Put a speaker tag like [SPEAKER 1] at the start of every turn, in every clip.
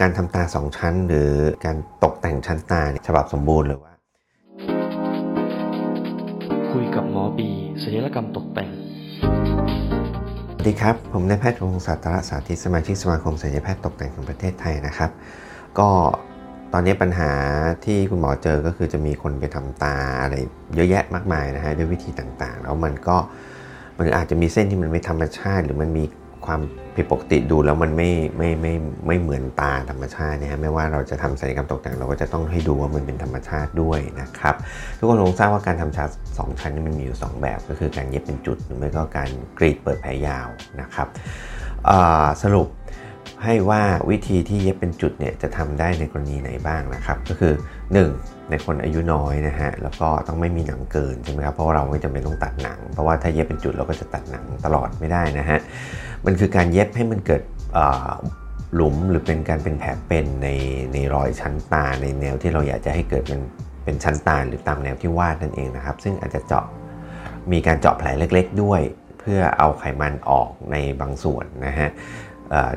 [SPEAKER 1] การทำตาสองชั้น หรือการตกแต่งชั้นตาฉบับสมบูรณ์หรือว่า
[SPEAKER 2] คุยกับหมอบีศัลยกรรมตกแต่ง
[SPEAKER 1] สวัสดีครับ ผมนายแพทย์วงศาตระสาธิตสมาชิกสมาคมศัลยแพทย์ตกแต่งแห่งประเทศไทยนะครับ ก็ตอนนี้ปัญหาที่คุณหมอเจอก็คือจะมีคนไปทำตาอะไรเยอะแยะมากมายนะฮะด้วยวิธีต่างๆ แล้วมันก็มันอาจจะมีเส้นที่มันไม่ธรรมชาติ หรือมันมี ความผิดปกติดูแล้วมันไม่ไม่ไม่ไม่เหมือนตาธรรมชาตินะฮะไม่ว่าเราจะทำศัลยกรรมตกแต่งเราก็จะต้องให้ดูว่ามันเป็นธรรมชาติด้วยนะครับทุกคนคงทราบว่าการทำชาสองชั้นนี่มันมีอยู่ 2 แบบ ก็คือการเย็บเป็นจุดหรือไม่ก็การกรีดเปิดแผลยาวนะครับสรุปให้ว่าวิธีที่เย็บเป็นจุดเนี่ยจะทำได้ในกรณีไหนบ้างนะครับ ก็คือ 1. ในคนอายุน้อยนะฮะแล้วก็ต้องไม่มีหนังเกินใช่ไหมครับเพราะว่าเราไม่จำเป็นต้องตัดหนัง เพราะว่าถ้าเย็บเป็นจุดเราก็จะตัดหนังตลอดไม่ได้นะฮะ มันคือการเย็บให้มันเกิดหลุมหรือเป็นการเป็นแผลเป็นในในรอยชั้นตาในแนวที่เราอยากจะให้เกิดมันเป็นชั้นตาหรือตามแนวที่วาดนั่นเองนะครับ ซึ่งอาจจะเจาะมีการเจาะแผลเล็ก ๆ ด้วย เพื่อเอาไขมันออกในบางส่วนนะฮะ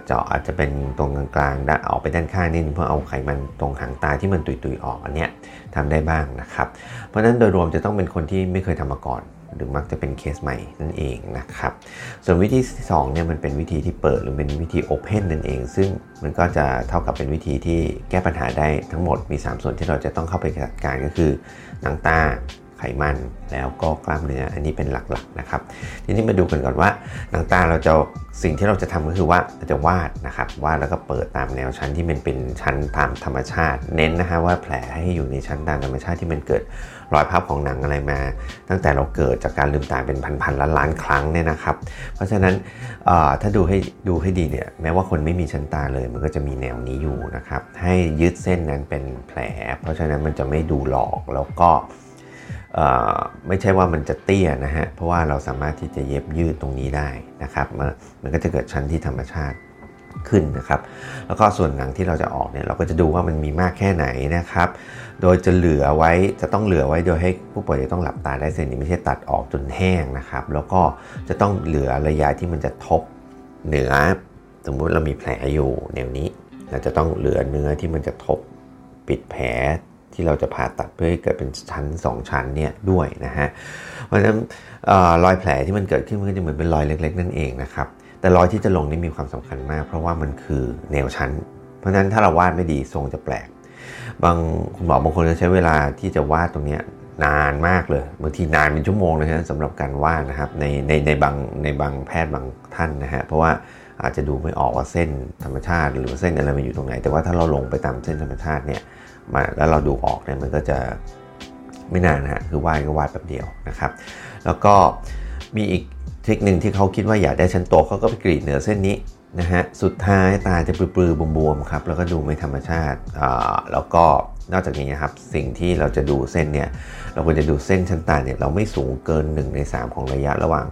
[SPEAKER 1] เจาะอาจจะเป็นตรงกลางๆด้านออกไปด้านข้างนิดเพื่อเอาไขมันตรงหางตาที่มันตุยๆออกอันเนี้ยทำได้บ้างนะครับ เพราะฉะนั้นโดยรวมจะต้องเป็นคนที่ไม่เคยทำมาก่อน หรือมักจะเป็นเคสใหม่นั่นเองนะครับ ส่วนวิธีที่2เนี่ยมันเป็นวิธีที่เปิดหรือเป็นวิธีโอเพนนั่นเอง ซึ่งมันก็จะเท่ากับเป็นวิธีที่แก้ปัญหาได้ทั้งหมดมี 3 ส่วนที่เราจะต้องเข้าไปจัดการก็คือหนังตา ไขมันแล้วก็กล้ามเนื้ออันนี้เป็นหลักๆนะครับทีนี้มาดูกันก่อนว่าหนังตาเราจะสิ่งที่เราจะทำก็คือว่าเราจะวาดนะครับวาดแล้วก็เปิดตามแนวชั้นที่มันเป็นชั้นตามธรรมชาติ เน้นนะฮะว่าแผลให้อยู่ในชั้นตามธรรมชาติที่มันเกิดรอยพับของหนังอะไรมา ตั้งแต่เราเกิดจากการลืมตาเป็นพันๆล้านล้านครั้งเนี่ยนะครับ เพราะฉะนั้นถ้าดูให้ดูให้ดีเนี่ยแม้ว่าคนไม่มีชั้นตาเลยมันก็จะมีแนวนี้อยู่นะครับให้ยึดเส้นนั้นเป็นแผล เพราะฉะนั้นมันจะไม่ดูหลอกแล้วก็ ไม่ใช่ว่ามันจะเตี้ยนะฮะ เพราะว่าเราสามารถที่จะเย็บยืดตรงนี้ได้นะครับ มันก็จะเกิดชั้นที่ธรรมชาติขึ้นนะครับ แล้วก็ส่วนหนังที่เราจะออกเนี่ยเราก็จะดูว่ามันมีมากแค่ไหนนะครับ โดยจะเหลือไว้จะต้องเหลือไว้โดยให้ผู้ป่วยจะต้องหลับตาได้เส้นนี้ไม่ใช่ตัดออกจนแห้งนะครับ แล้วก็จะต้องเหลือระยะที่มันจะทบเหนือ สมมุติเรามีแผลอยู่แนวนี้ เราจะต้องเหลือเนื้อที่มันจะทบปิดแผล ที่เราจะผ่าตัดเพื่อให้เกิดเป็นชั้น 2 ชั้นเนี่ยด้วยนะฮะเพราะฉะนั้นรอยแผลที่มันเกิดขึ้นมันก็จะเหมือนเป็นรอยเล็ก ๆ นั่นเองนะครับแต่รอยที่จะลงนี่มีความสำคัญมาก เพราะว่ามันคือแนวชั้น เพราะฉะนั้นถ้าเราวาดไม่ดีทรงจะแปลก บางคุณหมอบางคนจะใช้เวลาที่จะวาดตรงนี้นานมากเลยบางทีนานเป็นชั่วโมงนะฮะสำหรับการวาดนะครับในในในบางในบางแพทย์บางท่านนะฮะเพราะว่าอาจจะดูไม่ออกว่าเส้นธรรมชาติ หรือเส้นอะไรมันอยู่ตรงไหน แต่ว่าถ้าเราลงไปตามเส้นธรรมชาติเนี่ย มาแล้วเราดูออกเนี่ยมันก็จะไม่นานฮะคือวาดก็วาดแบบเดียวนะครับ แล้วก็มีอีกเทคนิคที่เขาคิดว่าอยากได้ชั้นโตเขาก็ไปกรีดเหนือเส้นนี้นะฮะสุดท้ายตาจะปลือๆบวมๆครับแล้วก็ดูไม่ธรรมชาติแล้วก็นอกจากนี้นะครับสิ่งที่เราจะดูเส้นเนี่ยเราควรจะดูเส้นชั้นตาเนี่ยเราไม่สูงเกิน 1 ใน 3 ของระยะระหว่าง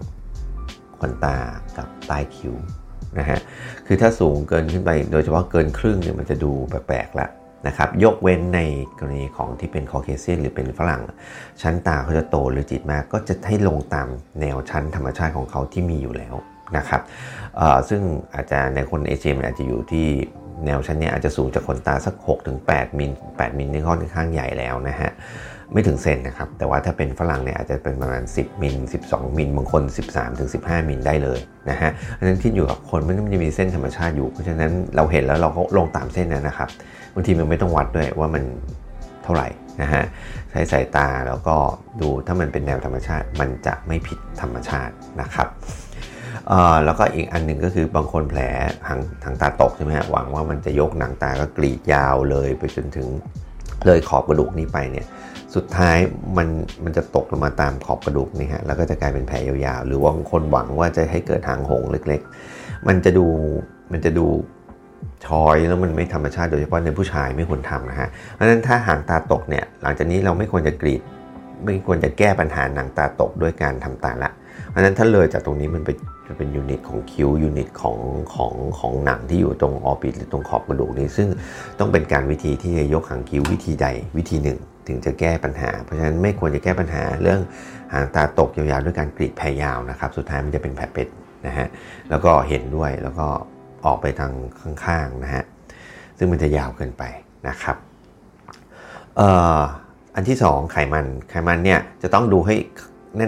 [SPEAKER 1] ขนตากับปลายคิ้วนะฮะคือถ้าสูงเกินขึ้นไปโดยเฉพาะเกินครึ่งเนี่ยมันจะดูแปลกๆละ นะครับยกเว้นในกรณีของที่เป็นคอเคเซียนหรือเป็นฝรั่ง ชั้นตาเขาจะโตหรือจิตมาก ก็จะให้ลงตามแนวชั้นธรรมชาติของเขาที่มีอยู่แล้วนะครับซึ่งอาจจะในคนเอเชียอาจจะอยู่ที่แนวชั้นเนี้อาจจะสูงจากขนตาสัก 6-8 มิล8มิลนี่ค่อนข้างใหญ่แล้วนะฮะไม่ถึงเซนนะครับ แต่ว่าถ้าเป็นฝรั่งเนี่ยอาจจะเป็นประมาณ 10 มิล 12 มิล บางคน 13ถึง15 มิลได้เลยนะฮะอันนั้นขึ้นอยู่กับคนมันจะมีเส้นธรรมชาติอยู่ เพราะฉะนั้นเราเห็นแล้วเราก็ลงตามเส้นนั้นนะครับางทีมันไม่ต้องวัดด้วยว่ามันเท่าไหร่นะฮะใช้สายตาแล้วก็ดูถ้ามันเป็นแนวธรรมชาติ มันจะไม่ผิดธรรมชาตินะครับแล้วก็อีกอันหนึ่งก็คือบางคนแผลทางทางตาตกใช่ไหมฮะหวังว่ามันจะยกหนังตาก็กรีดยาวเลยไปจนถึงเลยขอบกระดูกนี้ไปเนี่ยสุดท้ายมันมันจะตกลงมาตามขอบกระดูกนี่ฮะแล้วก็จะกลายเป็นแผลยาวๆ หรือว่าบางคนหวังว่าจะให้เกิดทางหงเล็ก ๆ มันจะดูมันจะดู ชอยแล้วมันไม่ธรรมชาติโดยเฉพาะในผู้ชายไม่ควรทำนะฮะเพราะฉะนั้นถ้าหางตาตกเนี่ยหลังจากนี้เราไม่ควรจะกรีด ไม่ควรจะแก้ปัญหาหนังตาตกด้วยการทำตาละ เพราะฉะนั้นถ้าเลยจากตรงนี้มันไปจะเป็นยูนิตของคิ้วยูนิตของของของหนังที่อยู่ตรงออบิทหรือตรงขอบกระดูกนี้ซึ่งต้องเป็นการวิธีที่จะยกหางคิ้ววิธีใดวิธีหนึ่ง ถึงจะแก้ปัญหา เพราะฉะนั้นไม่ควรจะแก้ปัญหาเรื่องหางตาตกยาวๆด้วยการกรีดแผลยาวนะครับ สุดท้ายมันจะเป็นแผลเป็ดนะฮะแล้วก็เห็นด้วยแล้วก็ ออกไปทางข้างๆนะฮะซึ่งมันจะยาวเกินไปนะครับอันที่ 2 ไขมันไขมันเนี่ยจะต้องดูให้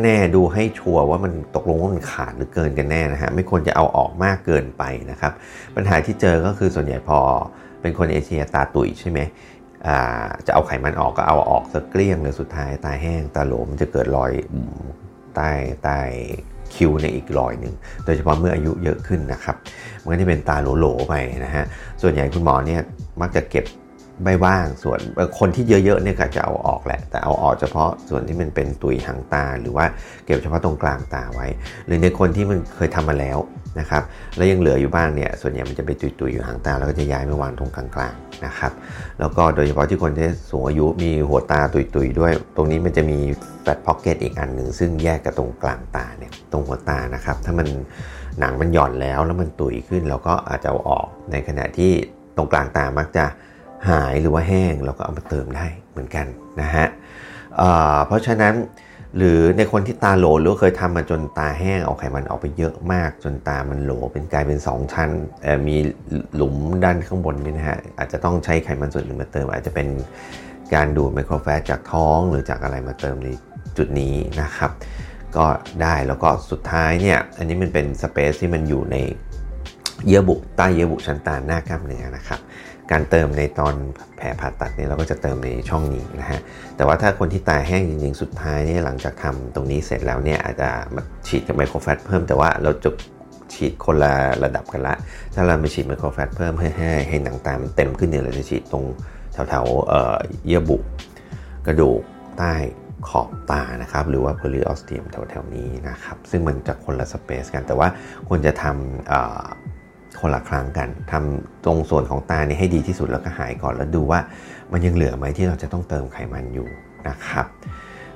[SPEAKER 1] แน่ๆดูให้ชัวร์ว่ามันตกลงว่ามันขาดหรือเกินกันแน่นะฮะไม่ควรจะเอาออกมากเกินไปนะครับปัญหาที่เจอก็คือส่วนใหญ่พอเป็นคนเอเชียตาตุยใช่ไหมจะเอาไขมันออกก็เอาออกสักเกลี้ยงเลยสุดท้ายตาแห้งตาโหลมจะเกิดรอยใต้ใต้ คิ้วในอีกรอยหนึ่งโดยเฉพาะเมื่ออายุเยอะขึ้นนะครับมันก็จะเป็นตาโหลๆไปนะฮะส่วนใหญ่คุณหมอเนี่ยมักจะเก็บใบว่างส่วนคนที่เยอะๆเนี่ยก็จะเอาออกแหละ แต่เอาออกเฉพาะส่วนที่มันเป็นตุยหางตา หรือว่าเก็บเฉพาะตรงกลางตาไว้ หรือในคนที่มันเคยทำมาแล้ว นะครับแล้วยังเหลืออยู่บ้างเนี่ยส่วนใหญ่มันจะไปตุยๆอยู่หางตาแล้วก็จะย้ายมาวางตรงกลางๆนะครับแล้วก็โดยเฉพาะที่คนที่สูงอายุมีหัวตาตุยๆด้วย ตรงนี้มันจะมีแฟตพ็อกเก็ตอีกอันหนึ่งซึ่งแยกกับตรงกลางตาเนี่ยตรงหัวตานะครับถ้ามันหนังมันหย่อนแล้วแล้วมันตุยขึ้นเราก็อาจจะเอาออกในขณะที่ตรงกลางตามักจะหายหรือว่าแห้งเราก็เอามาเติมได้เหมือนกันนะฮะเพราะฉะนั้น หรือในคนที่ตาโหลหรือเคยทำมาจนตาแห้งเอาไขมันออกไปเยอะมาก จนตามันโหลเป็นกลายเป็น 2 ชั้นมีหลุมด้านข้างบนนี่นะฮะอาจจะต้องใช้ไขมันส่วนอื่นมาเติม อาจจะเป็นการดูดไมโครแฟตจากท้องหรือจากอะไรมาเติมในจุดนี้นะครับ ก็ได้แล้วก็สุดท้ายเนี่ย อันนี้มันเป็นสเปซที่มันอยู่ในเยื่อบุใต้เยื่อบุชั้นตาหน้ากล้ามเนื้อนะครับ การเติมในตอนแผลผ่าตัดเนี่ยเราก็จะเติมในช่องนี้นะฮะ แต่ว่าถ้าคนที่ตายแห้งจริงๆ สุดท้ายเนี่ยหลังจากทำตรงนี้เสร็จแล้วเนี่ยอาจจะมาฉีดกับไมโครแฟตเพิ่มแต่ว่าเราจะฉีดคนละระดับกันละ ถ้าเราไปฉีดไมโครแฟตเพิ่มให้ให้ให้หนังตามันเต็มขึ้นเนี่ยเราจะฉีดตรงแถวๆเยื่อบุกระดูกใต้ขอบตานะครับ หรือว่าเพลิออสเตียมแถวๆนี้นะครับ ซึ่งมันจะคนละสเปซกันแต่ว่าควรจะทำ คนละครั้งกันทำตรงส่วนของตานี่ให้ดีที่สุดแล้วก็หายก่อนแล้วดูว่ามันยังเหลือไหมที่เราจะต้องเติมไขมันอยู่นะครับ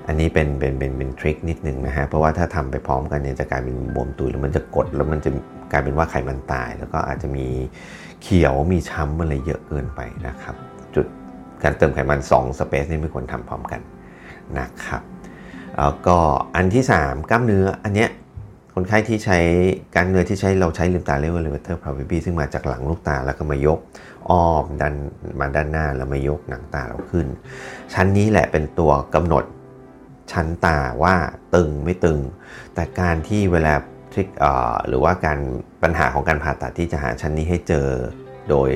[SPEAKER 1] อันนี้เป็นเป็นเป็นเป็นทริคนิดนึงนะฮะเพราะว่าถ้าทำไปพร้อมกันเนี่ยจะกลายเป็นบวมตุยแล้วมันจะกดแล้วมันจะกลายเป็นว่าไขมันตาย แล้วก็อาจจะมีเขียวมีช้ำอะไรเยอะเกินไปนะครับ จุดการเติมไขมัน2สเปซนี่ไม่ควรทำพร้อมกันนะครับแล้วก็อันที่ 3 กล้ามเนื้ออันเนี้ย คนไข้ที่ใช้การเนื้อที่ใช้เราใช้ลืมตาเรียกว่า levator palpebral ซึ่งมาจากหลังลูกตาแล้วก็มายกอ้อมดันมาด้านหน้าแล้วมายกหนังตาเราขึ้น ชั้นนี้แหละเป็นตัวกำหนดชั้นตาว่าตึงไม่ตึง แต่การที่เวลาทริกหรือว่าการปัญหาของการผ่าตัดที่จะหาชั้นนี้ให้เจอโดย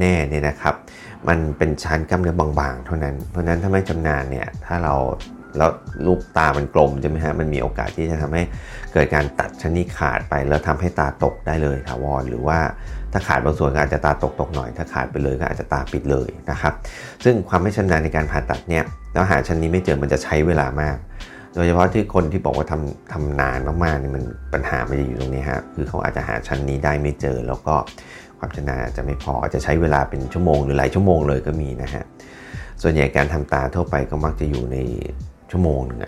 [SPEAKER 1] แน่ๆเนี่ยนะครับ มันเป็นชั้นกล้ามเนื้อบางๆ เท่านั้น เพราะนั้นถ้าไม่จำนานเนี่ย ถ้าเรา แล้วลูกตามันกลมใช่ไหมฮะมันมีโอกาสที่จะทำให้เกิดการตัดชนิดขาดไป แล้วทำให้ตาตกได้เลยถาวรหรือว่าถ้าขาดบางส่วนก็อาจจะตาตกตกหน่อย ถ้าขาดไปเลยก็อาจจะตาปิดเลยนะครับ ซึ่งความไม่ชำนาญในการผ่าตัดเนี่ยแล้วหาชั้นนี้ไม่เจอมันจะใช้เวลามากโดยเฉพาะที่คนที่บอกว่าทำทำนานมากๆเนี่ยมันปัญหามันจะอยู่ตรงนี้ฮะคือเขาอาจจะหาชั้นนี้ได้ไม่เจอ แล้วก็ความชำนาญอาจจะไม่พอจะใช้เวลาเป็นชั่วโมงหรือหลายชั่วโมงเลยก็มีนะฮะส่วนใหญ่การทำตาทั่วไปก็มักจะอยู่ใน ชั่วโมงนึง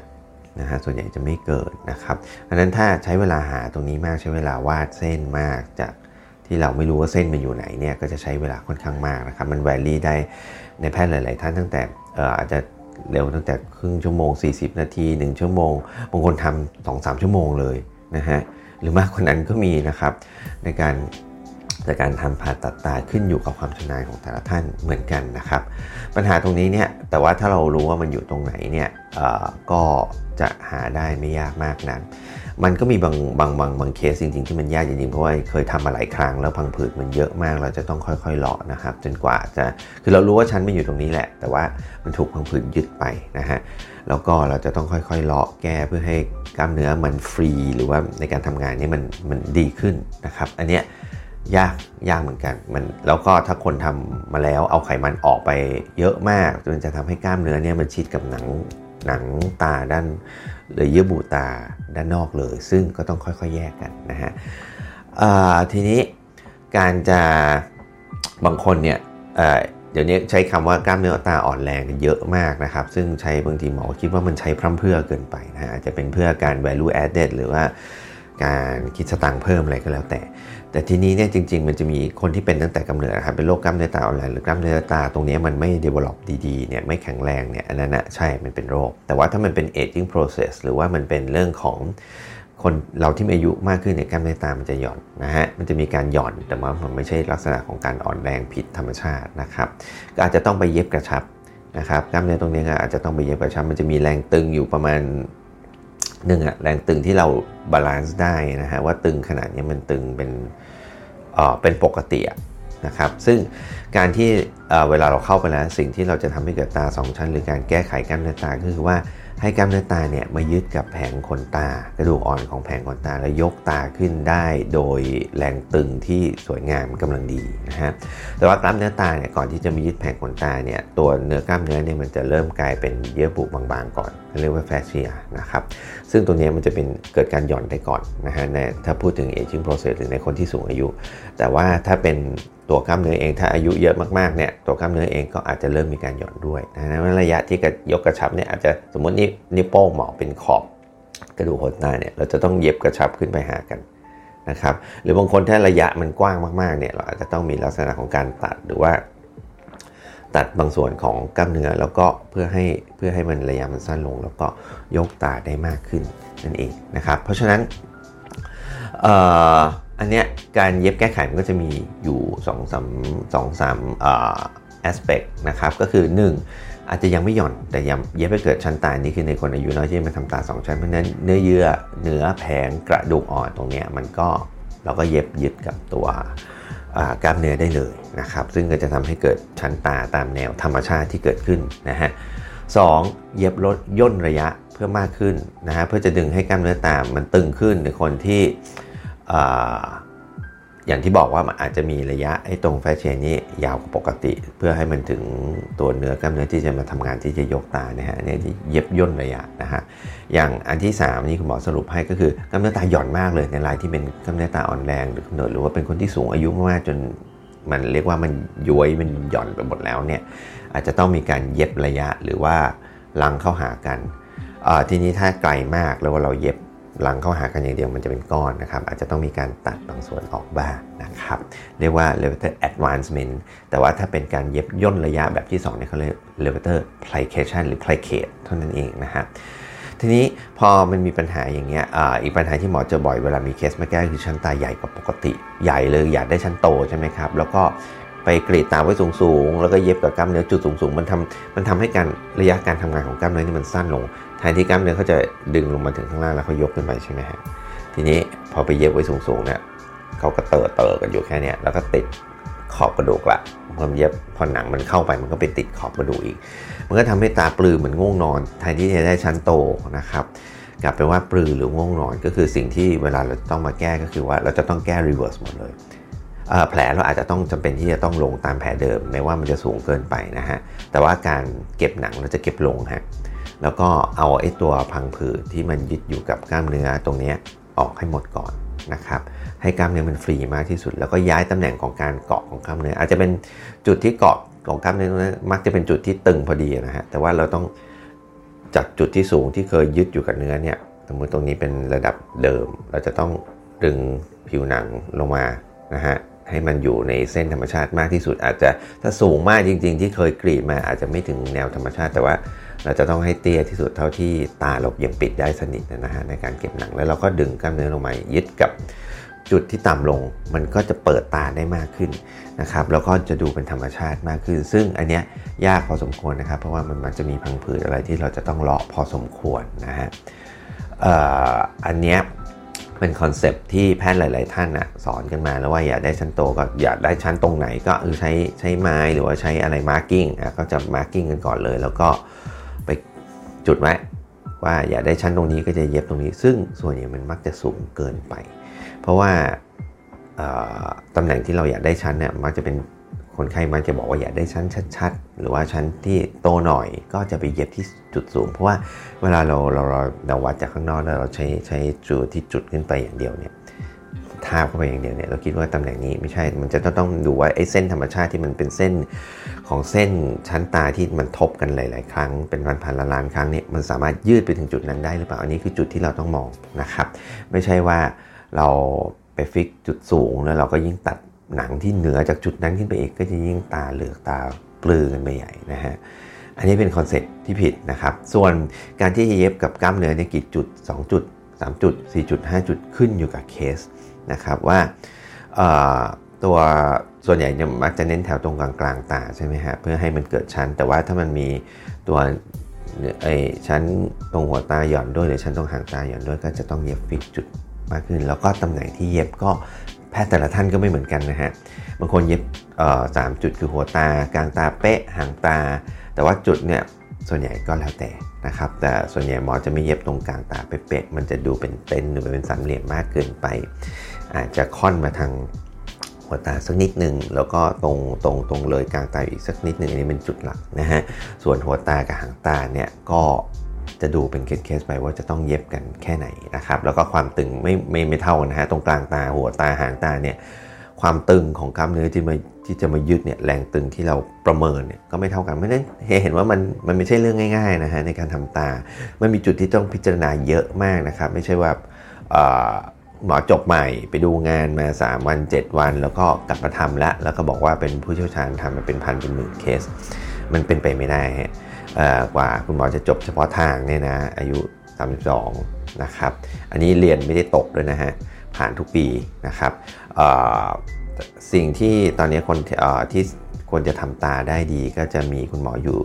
[SPEAKER 1] นะฮะส่วนใหญ่จะไม่เกิดนะครับอันนั้นถ้าใช้เวลาหาตรงนี้มากใช้เวลาวาดเส้นมากจากที่เราไม่รู้ว่าเส้นมันอยู่ไหนเนี่ยก็จะใช้เวลาค่อนข้างมากนะครับ มันแวรี่ได้ในแพทย์หลาย ๆ ท่านตั้งแต่อาจจะเร็วตั้งแต่ครึ่งชั่วโมง 40 นาที 1 ชั่วโมงบางคนทำสองสามชั่วโมงเลยนะฮะหรือมากกว่านั้นก็มีนะครับในการ แต่การทำผ่าตัดตาขึ้นอยู่กับความชำนาญของแต่ละท่านเหมือนกันนะครับ ปัญหาตรงนี้เนี่ยแต่ว่าถ้าเรารู้ว่ามันอยู่ตรงไหนเนี่ยก็จะหาได้ไม่ยากมากนั้นมันก็มีบางบางบางบางเคสจริงๆ ที่มันยากจริงๆ เพราะว่าเคยทำมาหลายครั้งแล้วพังผืดมันเยอะมาก เราจะต้องค่อยๆเลาะนะครับ จนกว่าจะคือเรารู้ว่าชั้นมันอยู่ตรงนี้แหละ แต่ว่ามันถูกพังผืดยึดไปนะฮะแล้วก็เราจะต้องค่อยๆเลาะแก้เพื่อให้กล้ามเนื้อมันฟรี หรือว่าในการทำงานนี้มันมันดีขึ้นนะครับ อันเนี้ย ยากยากเหมือนกันมันแล้วก็ถ้าคนทำมาแล้วเอาไขมันออกไปเยอะมากจนจะทำให้กล้ามเนื้อเนี่ยมันชิดกับหนังหนังตาด้านหรือเยื่อบุตาด้านนอกเลย ซึ่งก็ต้องค่อยๆแยกกันนะฮะทีนี้การจะบางคนเนี่ยเดี๋ยวนี้ใช้คำว่ากล้ามเนื้อตาอ่อนแรงเยอะมากนะครับ ซึ่งใช้บางทีหมอคิดว่ามันใช้พร่ำเพื่อเกินไปนะฮะจะเป็นเพื่อการ value added หรือว่าการคิดสตังค์เพิ่มอะไรก็แล้วแต่ แต่ทีนี้เนี่ยจริง ๆ มันจะมีคนที่เป็นตั้งแต่กำเนิดครับเป็นโรคกล้ามเนื้อตาอ่อนแรงหรือกล้ามเนื้อตาตรงนี้มันไม่ develop ดีๆเนี่ยไม่แข็งแรงเนี่ยอันนั้นนะใช่มันเป็นโรค แต่ว่าถ้ามันเป็น aging process หรือว่ามันเป็นเรื่องของคนเราที่มีอายุมากขึ้นเนี่ยกล้ามเนื้อตามันจะหย่อนนะฮะมันจะมีการหย่อนแต่ว่ามันไม่ใช่ลักษณะของการอ่อนแรงผิดธรรมชาตินะครับก็อาจจะต้องไปเย็บกระชับนะครับกล้ามเนื้อตรงนี้ก็อาจจะต้องไปเย็บกระชับมันจะมีแรงตึงอยู่ประมาณ หนึ่งอะแรงตึงที่เรา balance ได้นะฮะว่าตึงขนาดนี้มันตึงเป็นเอ่อเป็นปกตินะครับซึ่งการที่เวลาเราเข้าไปแล้วสิ่งที่เราจะทำให้เกิดตา 2 ชั้น หรือการแก้ไขกล้ามเนื้อตาก็คือว่า ให้กล้ามเนื้อตาเนี่ยมายึดกับแผงขนตากระดูกอ่อนของแผงขนตาแล้วยกตาขึ้นได้โดยแรงตึงที่สวยงามกำลังดีนะฮะแต่ว่ากล้ามเนื้อตาเนี่ยก่อนที่จะมายึดแผงขนตาเนี่ยตัวเนื้อกล้ามเนื้อเนี่ยมันจะเริ่มกลายเป็นเยื่อบุบางๆก่อนเรียกว่าแฟเชียนะครับซึ่งตัวนี้มันจะเป็นเกิดการหย่อนได้ก่อนนะฮะถ้าพูดถึง aging process หรือในคนที่สูงอายุ แต่ว่าถ้าเป็น ตัวกล้ามเนื้อเองถ้าอายุเยอะมากๆเนี่ยตัวกล้ามเนื้อเองก็อาจจะเริ่มมีการหย่อนด้วยนะระยะที่ยกกระชับเนี่ยอาจจะสมมตินี่นิ้วโป้งหมอเป็นขอบกระดูกหัวตาเนี่ยเราจะต้องเย็บกระชับขึ้นไปหากันนะครับหรือบางคนถ้าระยะมันกว้างมากๆเนี่ยเราอาจจะต้องมีลักษณะของการตัดหรือว่า ตัดบางส่วนของกล้ามเนื้อแล้วก็เพื่อให้เพื่อให้มันระยะมันสั้นลง แล้วก็ยกตาได้มากขึ้นนั่นเองนะครับ เพราะฉะนั้นอั นเนี้ยการเย็บแก้ไขมันก็จะมีอยู่2องสามสองสามแอสเปกนะครับก็คือ 1 อาจจะยังไม่หย่อนแต่ยังเย็บไปเกิดชั้นตานี่คือในคนอายุน้อยที่มาทำตา 2 ชั้นเพราะนั้นเนื้อเยื่อเนื้อแผงกระดูกอ่อนตรงนี้มันก็เราก็เย็บยึดกับตัวกล้ามเนื้อได้เลยนะครับซึ่งก็จะทำให้เกิดชั้นตาตามแนวธรรมชาติที่เกิดขึ้นนะฮะสเย็บลดย่นระยะเพื่อมากขึ้นนะฮะเพื่อจะดึงให้กล้ามเนื้อตามันตึงขึ้นในคนที่ อย่างที่บอกว่ามันอาจจะมีระยะไอ้ตรงแฟชเชนนี้ยาวกว่าปกติ เพื่อให้มันถึงตัวเนื้อกล้ามเนื้อที่จะมาทำงานที่จะยกตาเนี่ยฮะนี่เย็บย่นระยะนะฮะอย่างอันที่ 3 นี่คุณหมอสรุปให้ก็คือกล้ามเนื้อตาหย่อนมากเลยในรายที่เป็นกล้ามเนื้อตาอ่อนแรงหรือหรือว่าเป็นคนที่สูงอายุมากจนมันเรียกว่ามันย้วยมันหย่อนไปหมดแล้วเนี่ยอาจจะต้องมีการเย็บระยะหรือว่าลังเข้าหากันทีนี้ถ้าไกลมากแล้วว่าเราเย็บ ลังเข้าหากันอย่างเดียวมันจะเป็นก้อนนะครับ อาจจะต้องมีการตัดบางส่วนออกบ้างนะครับ เรียกว่า levator advancement แต่ว่าถ้าเป็นการเย็บย่นระยะแบบที่2เนี่ยเขาเรียก levator plication หรือ plicate เท่านั้นเองนะครับทีนี้พอมันมีปัญหาอย่างเงี้ยออีกปัญหาที่หมอเจอบ่อยเวลามีเคสมาแก้คือชั้นตาใหญ่กว่าปกติใหญ่เลยอยากได้ชั้นโตใช่ไหมครับ แล้วก็ไปกรีดตาไว้สูงๆ แล้วก็เย็บกับกล้ามเนื้อจุดสูงๆ มันทำมันทำให้การระยะการทำงานของกล้ามเนื้อนี่มันสั้นลง แทนที่กล้ามเนื้อเขาจะดึงลงมาถึงข้างล่างแล้วเขายกขึ้นไปใช่ไหมฮะ ทีนี้พอไปเย็บไว้สูงๆเนี่ยเขาก็เตอะเตอกันอยู่แค่นี้แล้วก็ติดขอบกระดูกละพอเย็บพอหนังมันเข้าไปมันก็ไปติดขอบกระดูกอีก มันก็ทำให้ตาปลือเหมือนง่วงนอนแทนที่จะได้ชั้นโตนะครับกลับไปว่าปรือหรือง่วงนอน ก็คือสิ่งที่เวลาเราต้องมาแก้ก็คือว่าเราจะต้องแก้ reverse หมดเลยแผลเราอาจจะต้องจำเป็นที่จะต้องลงตามแผลเดิมไม่ว่ามันจะสูงเกินไปนะฮะแต่ว่าการเก็บหนังเราจะเก็บลงฮะ แล้วก็เอาไอ้ตัวพังผืดที่มันยึดอยู่กับกล้ามเนื้อตรงนี้ออกให้หมดก่อนนะครับให้กล้ามเนื้อมันฟรีมากที่สุด แล้วก็ย้ายตำแหน่งของการเกาะของกล้ามเนื้ออาจจะเป็นจุดที่เกาะของกล้ามเนื้อมักจะเป็นจุดที่ตึงพอดีนะฮะแต่ว่าเราต้องจากจุดที่สูงที่เคยยึดอยู่กับเนื้อเนี่ยสมมติตรงนี้เป็นระดับเดิม เราจะต้องดึงผิวหนังลงมานะฮะให้มันอยู่ในเส้นธรรมชาติมากที่สุด อาจจะถ้าสูงมากจริง ๆ ที่เคยกรีดมาอาจจะไม่ถึงแนวธรรมชาติ แต่ว่า เราจะต้องให้เตี้ยที่สุดเท่าที่ตาเรายังปิดได้สนิทนะฮะในการเก็บหนังแล้วเราก็ดึงกล้ามเนื้อลงมายึดกับจุดที่ต่ำลงมันก็จะเปิดตาได้มากขึ้นนะครับแล้วก็จะดูเป็นธรรมชาติมากขึ้น ซึ่งอันเนี้ยยากพอสมควรนะครับ เพราะว่ามันมันจะมีพังผืดอะไรที่เราจะต้องเลาะพอสมควรนะฮะอันเนี้ยเป็น concept ที่แพทย์หลาย ๆ ท่านนะสอนกันมาแล้วว่าอยากได้ชั้นโตก็อยากได้ชั้นตรงไหนก็ใช้ใช้ไม้หรือว่าใช้อะไร marking ก็จะ marking กันก่อนเลย แล้วก็ จุดไว้ว่าอยากได้ชั้นตรงนี้ก็จะเย็บตรงนี้ ซึ่งส่วนใหญ่มันมักจะสูงเกินไป เพราะว่าตำแหน่งที่เราอยากได้ชั้นเนี่ยมักจะเป็นคนไข้มักจะบอกว่าอยากได้ชั้นชัดๆ หรือว่าชั้นที่โตหน่อยก็จะไปเย็บที่จุดสูง เพราะว่าเวลาเราเราเราวัดจากข้างนอกแล้วเราใช้ใช้จุดที่จุดขึ้นไปอย่างเดียวเนี่ย ทาบเข้าไปอย่างเดียวเนี่ยเราคิดว่าตำแหน่งนี้ไม่ใช่ มันจะต้องดูว่าไอ้เส้นธรรมชาติที่มันเป็นเส้นของเส้นชั้นตาที่มันทบกันหลาย ๆ ครั้ง เป็นพันพันล้านครั้งเนี่ยมันสามารถยืดไปถึงจุดนั้นได้หรือเปล่าอันนี้คือจุดที่เราต้องมองนะครับ ไม่ใช่ว่าเราไป fix จุดสูงแล้วเราก็ยิ่งตัดหนังที่เหนือจากจุดนั้นขึ้นไปอีกก็จะยิ่งตาเหลือกตาปลือกันไปใหญ่นะฮะอันนี้เป็น concept ที่ผิดนะครับ ส่วนการที่จะเย็บกับกล้ามเนื้อในกี่จุด 2 จุด 3 จุด 4 จุด 5 จุดขึ้นอยู่กับเคส นะครับว่าตัวส่วนใหญ่จะมักจะเน้นแถวตรงกลางกลางตาใช่ไหมฮะเพื่อให้มันเกิดชั้น แต่ว่าถ้ามันมีตัวไอชั้นตรงหัวตาหย่อนด้วยหรือชั้นตรงหางตาหย่อนด้วยก็จะต้องเย็บฟิกจุดมากขึ้น แล้วก็ตำแหน่งที่เย็บก็แพทย์แต่ละท่านก็ไม่เหมือนกันนะฮะบางคนเย็บสามจุดคือหัวตากลางตาเป๊ะหางตา แต่ว่าจุดเนี่ยส่วนใหญ่ก็แล้วแต่นะครับ แต่ส่วนใหญ่หมอจะไม่เย็บตรงกลางตาเป๊ะๆมันจะดูเป็นเต้นหรือเป็นสามเหลี่ยมมากเกินไป อาจจะค่อนมาทางหัวตาสักนิดหนึ่งแล้วก็ตรงตรงตรงเลยกลางตาอีกสักนิดหนึ่งอันนี้เป็นจุดหลักนะฮะส่วนหัวตากับหางตาเนี่ยก็จะดูเป็นเคสๆไปว่าจะต้องเย็บกันแค่ไหนนะครับแล้วก็ความตึงไม่ไม่ไม่เท่ากันนะฮะตรงกลางตาหัวตาหางตาเนี่ยความตึงของกล้ามเนื้อที่มาที่จะมายึดเนี่ยแรงตึงที่เราประเมินเนี่ยก็ไม่เท่ากันไม่ได้นเห็นว่ามันมันไม่ใช่เรื่องง่ายๆนะฮะในการทำตา มันมีจุดที่ต้องพิจารณาเยอะมากนะครับไม่ใช่ว่า หมอจบใหม่ไปดูงานมา 3 วัน 7 วัน แล้วก็กลับมาทำแล้วแล้วก็บอกว่าเป็นผู้เชี่ยวชาญทำมาเป็นพันเป็นหมื่นเคส มันเป็นไปไม่ได้ฮะกว่าคุณหมอจะจบเฉพาะทางเนี่ยนะอายุ 32 นะครับ อันนี้เรียนไม่ได้ตกเลยนะฮะ ผ่านทุกปีนะครับสิ่งที่ตอนนี้คนที่ควรจะทำตาได้ดีก็จะมีคุณหมออยู่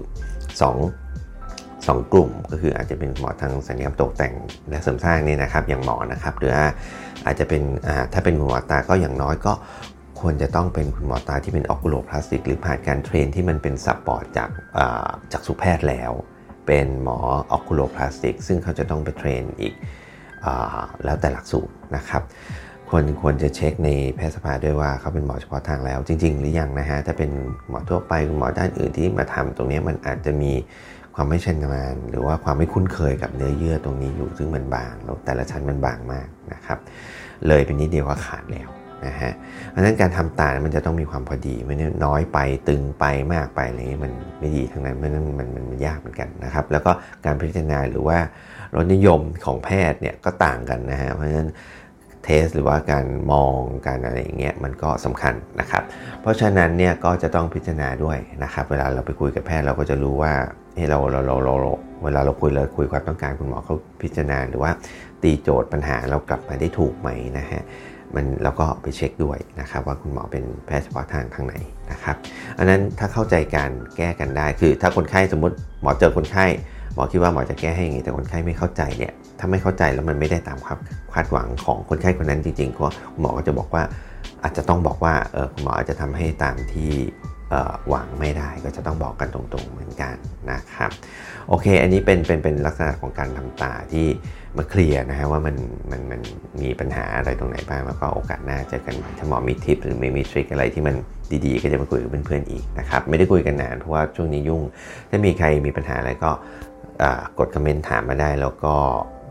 [SPEAKER 1] 2 2 กลุ่ม ก็คืออาจจะเป็นหมอทางสัญญกรรมตกแต่งและเสริมสร้างนี่นะครับอย่างหมอนะครับหรืออาจจะเป็นถ้าเป็นคุณหมอตาก็อย่างน้อยก็ควรจะต้องเป็นคุณหมอตาที่เป็น oculoplastic หรือผ่านการ train ที่มันเป็น sub-board จากจักษุแพทย์แล้ว เป็นหมอ oculoplastic ซึ่งเขาจะต้องไป train อีกอแล้วแต่หลักสูตรนะครับควรควรจะเช็คในแพทยสภาด้วยว่าเขาเป็นหมอเฉพาะทางแล้ว จริง ๆ หรือยังนะฮะถ้าเป็นหมอทั่วไปหมอด้านอื่นที่มาทำตรงนี้มันอาจจะมี ความไม่ชำนาญหรือว่าความไม่คุ้นเคยกับเนื้อเยื่อตรงนี้อยู่ซึ่งมันบางแล้วแต่ละชั้นมันบางมากนะครับ เลยเป็นนิดเดียวก็ขาดแล้วนะฮะเพราะนั้นการทำตามันจะต้องมีความพอดีไม่น้อยไปตึงไปมากไปอะไรนี้มันไม่ดีทั้งนั้นเพราะนั้นมันมันมันยากเหมือนกันนะครับ แล้วก็การพิจารณาหรือว่ารสนิยมของแพทย์เนี่ยก็ต่างกันนะฮะเพราะฉะนั้นเทสหรือว่าการมองการอะไรอย่างเงี้ยมันก็สำคัญนะครับ เพราะฉะนั้นเนี่ยก็จะต้องพิจารณาด้วยนะครับ เวลาเราไปคุยกับแพทย์เราก็จะรู้ว่า เฮ้เราเราเราเราเวลาเราคุยเราคุยความต้องการคุณหมอเขาพิจารณาหรือว่าตีโจทย์ปัญหาเรากลับมาได้ถูกไหมนะฮะมันเราก็ไปเช็คด้วยนะครับว่าคุณหมอเป็นแพทย์เฉพาะทางทางไหนนะครับอันนั้นถ้าเข้าใจการแก้กันได้ คือถ้าคนไข้สมมติหมอเจอคนไข้หมอคิดว่าหมอจะแก้ให้อย่างนี้แต่คนไข้ไม่เข้าใจเนี่ยถ้าไม่เข้าใจแล้วมันไม่ได้ตามความคาดหวังของคนไข้คนนั้นจริงๆก็หมอก็จะบอกว่าอาจจะต้องบอกว่าเออคุณหมออาจจะทำให้ตามที่ หวังไม่ได้ก็จะต้องบอกกันตรงๆเหมือนกันนะครับโอเค อันนี้เป็นเป็นเป็นลักษณะของการทำตาที่มาเคลียร์นะฮะว่ามันมันมันมีปัญหาอะไรตรงไหนบ้างแล้วก็โอกาสหน้าเจอกันใหม่ถ้าหมอมีทิปหรือไม่มีทริคอะไรที่มันดีๆ ก็จะมาคุยกับเพื่อนๆอีกนะครับไม่ได้คุยกันนานเพราะว่าช่วงนี้ยุ่ง ถ้ามีใครมีปัญหาอะไรก็กดคอมเมนต์ถามมาได้แล้วก็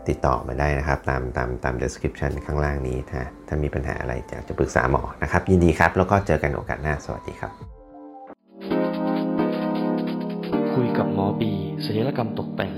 [SPEAKER 1] ติดต่อมาได้นะครับ ตามตามตาม description ข้างล่างนี้ถ้าถ้ามีปัญหาอะไรอยากจะปรึกษาหมอนะครับ ยินดีครับ แล้วก็เจอกันโอกาสหน้าสวัสดีครับ
[SPEAKER 2] คุยกับหมอบีศัลยกรรมตกแต่ง